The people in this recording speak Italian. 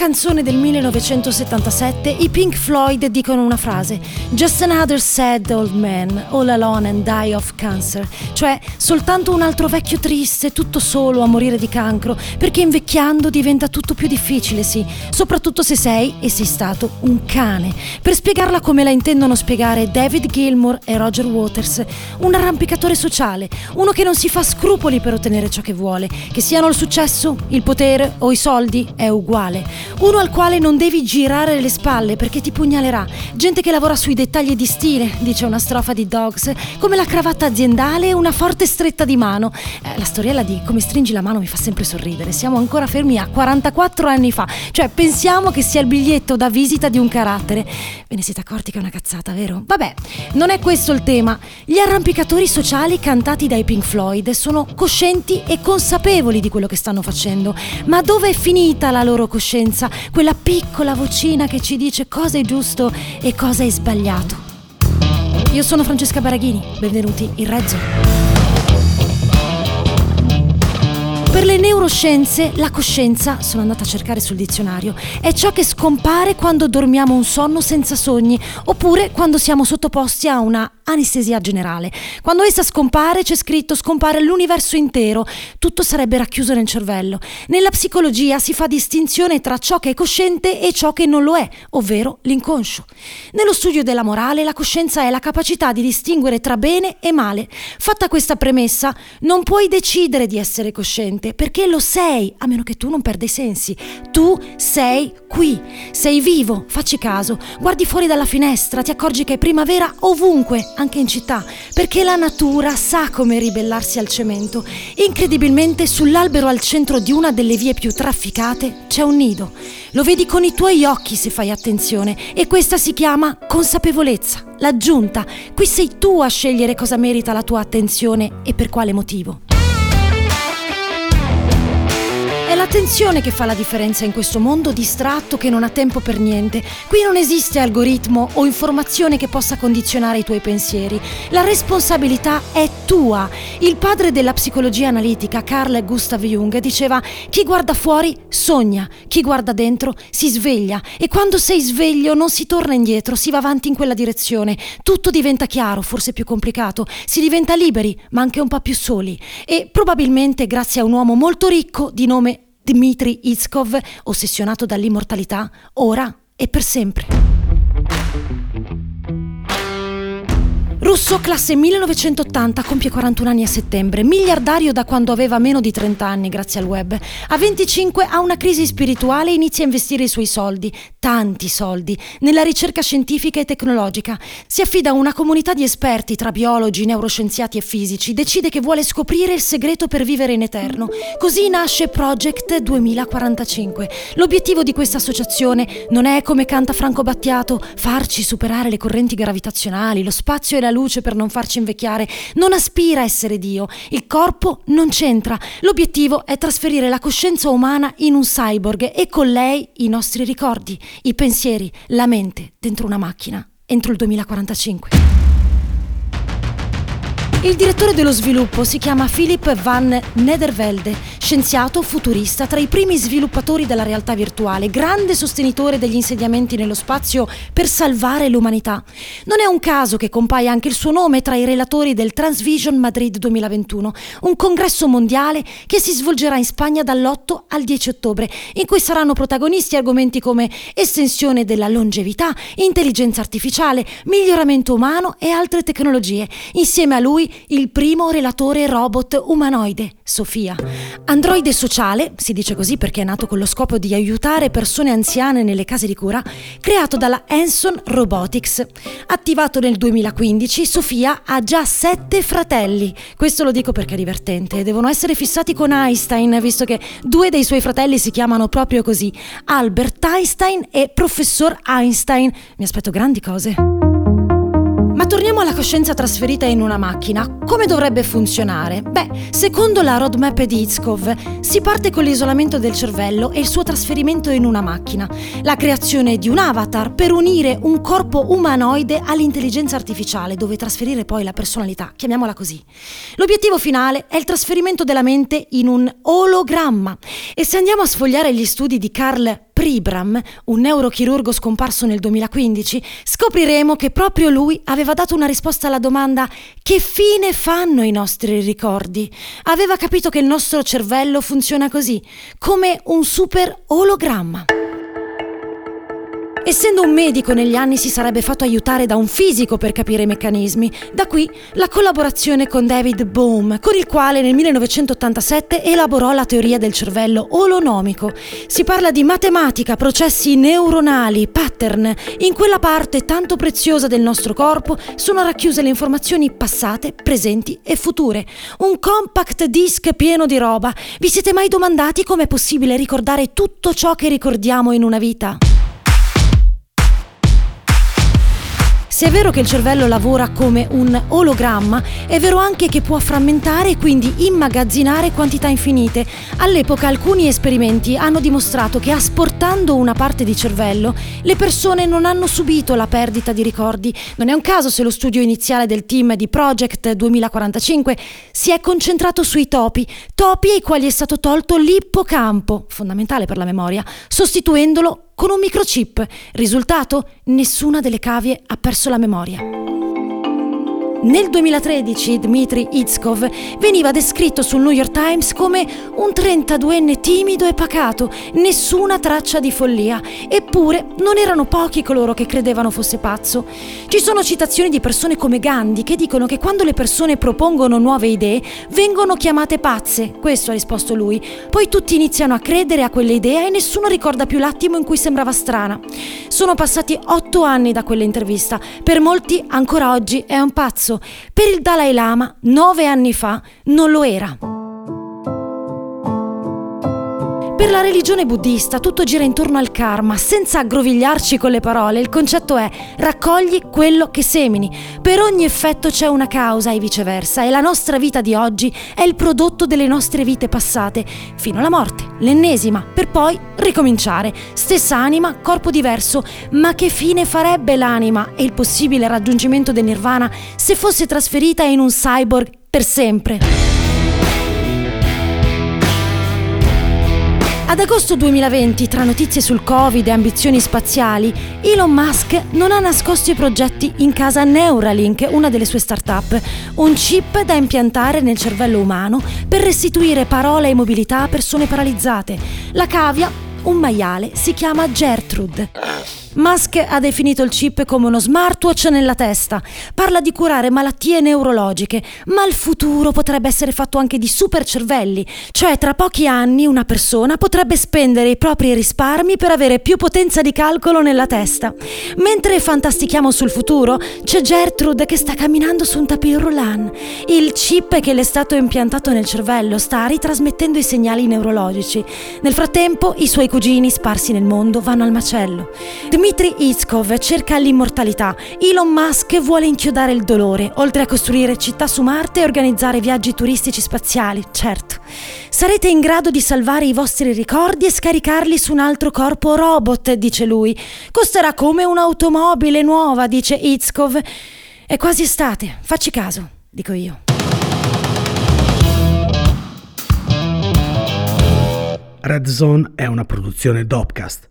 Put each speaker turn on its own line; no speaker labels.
canzone del 1977 i Pink Floyd dicono una frase Just another sad old man, all alone and die of cancer, cioè soltanto un altro vecchio triste, tutto solo a morire di cancro, perché invecchiando diventa tutto più difficile, sì, soprattutto se sei e sei stato un cane. Per spiegarla come la intendono spiegare David Gilmour e Roger Waters, un arrampicatore sociale, uno che non si fa scrupoli per ottenere ciò che vuole, che siano il successo, il potere o i soldi, è uguale. Uno al quale non devi girare le spalle perché ti pugnalerà. Gente che lavora sui dettagli di stile, dice una strofa di Dogs, come la cravatta aziendale e una forte stretta di mano. Eh, la storiella di come stringi la mano mi fa sempre sorridere. Siamo ancora fermi a 44 anni fa. Cioè, pensiamo che sia il biglietto da visita di un carattere. Ve ne siete accorti che è una cazzata, vero? Vabbè, non è questo il tema. Gli arrampicatori sociali cantati dai Pink Floyd sono coscienti e consapevoli di quello che stanno facendo. Ma dove è finita la loro coscienza? Quella piccola vocina che ci dice cosa è giusto e cosa è sbagliato. Io sono Francesca Baraghini, benvenuti in Rezzo. Per le neuroscienze la coscienza, sono andata a cercare sul dizionario, è ciò che scompare quando dormiamo un sonno senza sogni oppure quando siamo sottoposti a una anestesia generale. Quando essa scompare c'è scritto scompare l'universo intero, tutto sarebbe racchiuso nel cervello. Nella psicologia si fa distinzione tra ciò che è cosciente e ciò che non lo è, ovvero l'inconscio. Nello studio della morale la coscienza è la capacità di distinguere tra bene e male. Fatta questa premessa, non puoi decidere di essere cosciente perché lo sei, a meno che tu non perda i sensi. Tu sei qui, sei vivo, facci caso, guardi fuori dalla finestra, ti accorgi che è primavera ovunque, anche in città, perché la natura sa come ribellarsi al cemento. Incredibilmente sull'albero al centro di una delle vie più trafficate c'è un nido. Lo vedi con i tuoi occhi se fai attenzione e questa si chiama consapevolezza, l'aggiunta. Qui sei tu a scegliere cosa merita la tua attenzione e per quale motivo. L'attenzione che fa la differenza in questo mondo distratto che non ha tempo per niente. Qui non esiste algoritmo o informazione che possa condizionare i tuoi pensieri. La responsabilità è tua. Il padre della psicologia analitica, Carl Gustav Jung, diceva chi guarda fuori sogna, chi guarda dentro si sveglia e quando sei sveglio non si torna indietro, si va avanti in quella direzione. Tutto diventa chiaro, forse più complicato, si diventa liberi, ma anche un po' più soli. E probabilmente grazie a un uomo molto ricco di nome Dmitry Iskov, ossessionato dall'immortalità, ora e per sempre. Russo, classe 1980, compie 41 anni a settembre, miliardario da quando aveva meno di 30 anni grazie al web. A 25 ha una crisi spirituale e inizia a investire i suoi soldi, tanti soldi, nella ricerca scientifica e tecnologica. Si affida a una comunità di esperti tra biologi, neuroscienziati e fisici, decide che vuole scoprire il segreto per vivere in eterno. Così nasce Project 2045. L'obiettivo di questa associazione non è, come canta Franco Battiato, farci superare le correnti gravitazionali, lo spazio e la luce luce per non farci invecchiare, non aspira a essere Dio, il corpo non c'entra. L'obiettivo è trasferire la coscienza umana in un cyborg e con lei i nostri ricordi, i pensieri, la mente dentro una macchina entro il 2045. Il direttore dello sviluppo si chiama Philip van Nedervelde, scienziato futurista tra i primi sviluppatori della realtà virtuale, grande sostenitore degli insediamenti nello spazio per salvare l'umanità. Non è un caso che compaia anche il suo nome tra i relatori del Transvision Madrid 2021, un congresso mondiale che si svolgerà in Spagna dall'8 al 10 ottobre, in cui saranno protagonisti argomenti come estensione della longevità, intelligenza artificiale, miglioramento umano e altre tecnologie. Insieme a lui il primo relatore robot umanoide, Sofia. Androide sociale, si dice così perché è nato con lo scopo di aiutare persone anziane nelle case di cura, creato dalla Hanson Robotics. Attivato nel 2015, Sofia ha già sette fratelli. Questo lo dico perché è divertente. Devono essere fissati con Einstein, visto che due dei suoi fratelli si chiamano proprio così, Albert Einstein e Professor Einstein. Mi aspetto grandi cose. Ma torniamo alla coscienza trasferita in una macchina. Come dovrebbe funzionare? Beh, secondo la roadmap di Itzkov, si parte con l'isolamento del cervello e il suo trasferimento in una macchina, la creazione di un avatar per unire un corpo umanoide all'intelligenza artificiale, dove trasferire poi la personalità, chiamiamola così. L'obiettivo finale è il trasferimento della mente in un ologramma. E se andiamo a sfogliare gli studi di Carl Pribram, un neurochirurgo scomparso nel 2015, scopriremo che proprio lui aveva dato una risposta alla domanda che fine fanno i nostri ricordi? Aveva capito che il nostro cervello funziona così, come un super ologramma. Essendo un medico negli anni si sarebbe fatto aiutare da un fisico per capire i meccanismi. Da qui la collaborazione con David Bohm, con il quale nel 1987 elaborò la teoria del cervello olonomico. Si parla di matematica, processi neuronali, pattern. In quella parte tanto preziosa del nostro corpo sono racchiuse le informazioni passate, presenti e future. Un compact disc pieno di roba. Vi siete mai domandati com'è possibile ricordare tutto ciò che ricordiamo in una vita? Se è vero che il cervello lavora come un ologramma, è vero anche che può frammentare e quindi immagazzinare quantità infinite. All'epoca alcuni esperimenti hanno dimostrato che asportando una parte di cervello, le persone non hanno subito la perdita di ricordi. Non è un caso se lo studio iniziale del team di Project 2045 si è concentrato sui topi, topi ai quali è stato tolto l'ippocampo, fondamentale per la memoria, sostituendolo con un microchip. Risultato? Nessuna delle cavie ha perso la memoria. Nel 2013 Dmitry Itskov veniva descritto sul New York Times come un 32enne timido e pacato, nessuna traccia di follia. Eppure non erano pochi coloro che credevano fosse pazzo. Ci sono citazioni di persone come Gandhi che dicono che quando le persone propongono nuove idee vengono chiamate pazze. Questo ha risposto lui. Poi tutti iniziano a credere a quell'idea e nessuno ricorda più l'attimo in cui sembrava strana. Sono passati otto anni da quell'intervista. Per molti ancora oggi è un pazzo Per il Dalai Lama, nove anni fa, non lo era. Per la religione buddista tutto gira intorno al karma, senza aggrovigliarci con le parole. Il concetto è raccogli quello che semini. Per ogni effetto c'è una causa e viceversa e la nostra vita di oggi è il prodotto delle nostre vite passate, fino alla morte, l'ennesima, per poi ricominciare. Stessa anima, corpo diverso, ma che fine farebbe l'anima e il possibile raggiungimento del nirvana se fosse trasferita in un cyborg per sempre? Ad agosto 2020, tra notizie sul Covid e ambizioni spaziali, Elon Musk non ha nascosto i progetti in casa Neuralink, una delle sue start-up, un chip da impiantare nel cervello umano per restituire parola e mobilità a persone paralizzate. La cavia, un maiale, si chiama Gertrude. Musk ha definito il chip come uno smartwatch nella testa. Parla di curare malattie neurologiche, ma il futuro potrebbe essere fatto anche di supercervelli, cioè tra pochi anni una persona potrebbe spendere i propri risparmi per avere più potenza di calcolo nella testa. Mentre fantastichiamo sul futuro, c'è Gertrude che sta camminando su un tapis roulant. Il chip che le è stato impiantato nel cervello sta ritrasmettendo i segnali neurologici. Nel frattempo, i suoi cugini sparsi nel mondo vanno al macello. Dmitry Iskov cerca l'immortalità, Elon Musk vuole inchiodare il dolore, oltre a costruire città su Marte e organizzare viaggi turistici spaziali, certo. Sarete in grado di salvare i vostri ricordi e scaricarli su un altro corpo robot, dice lui. Costerà come un'automobile nuova, dice Iskov. È quasi estate, facci caso, dico io.
Red Zone è una produzione Dopcast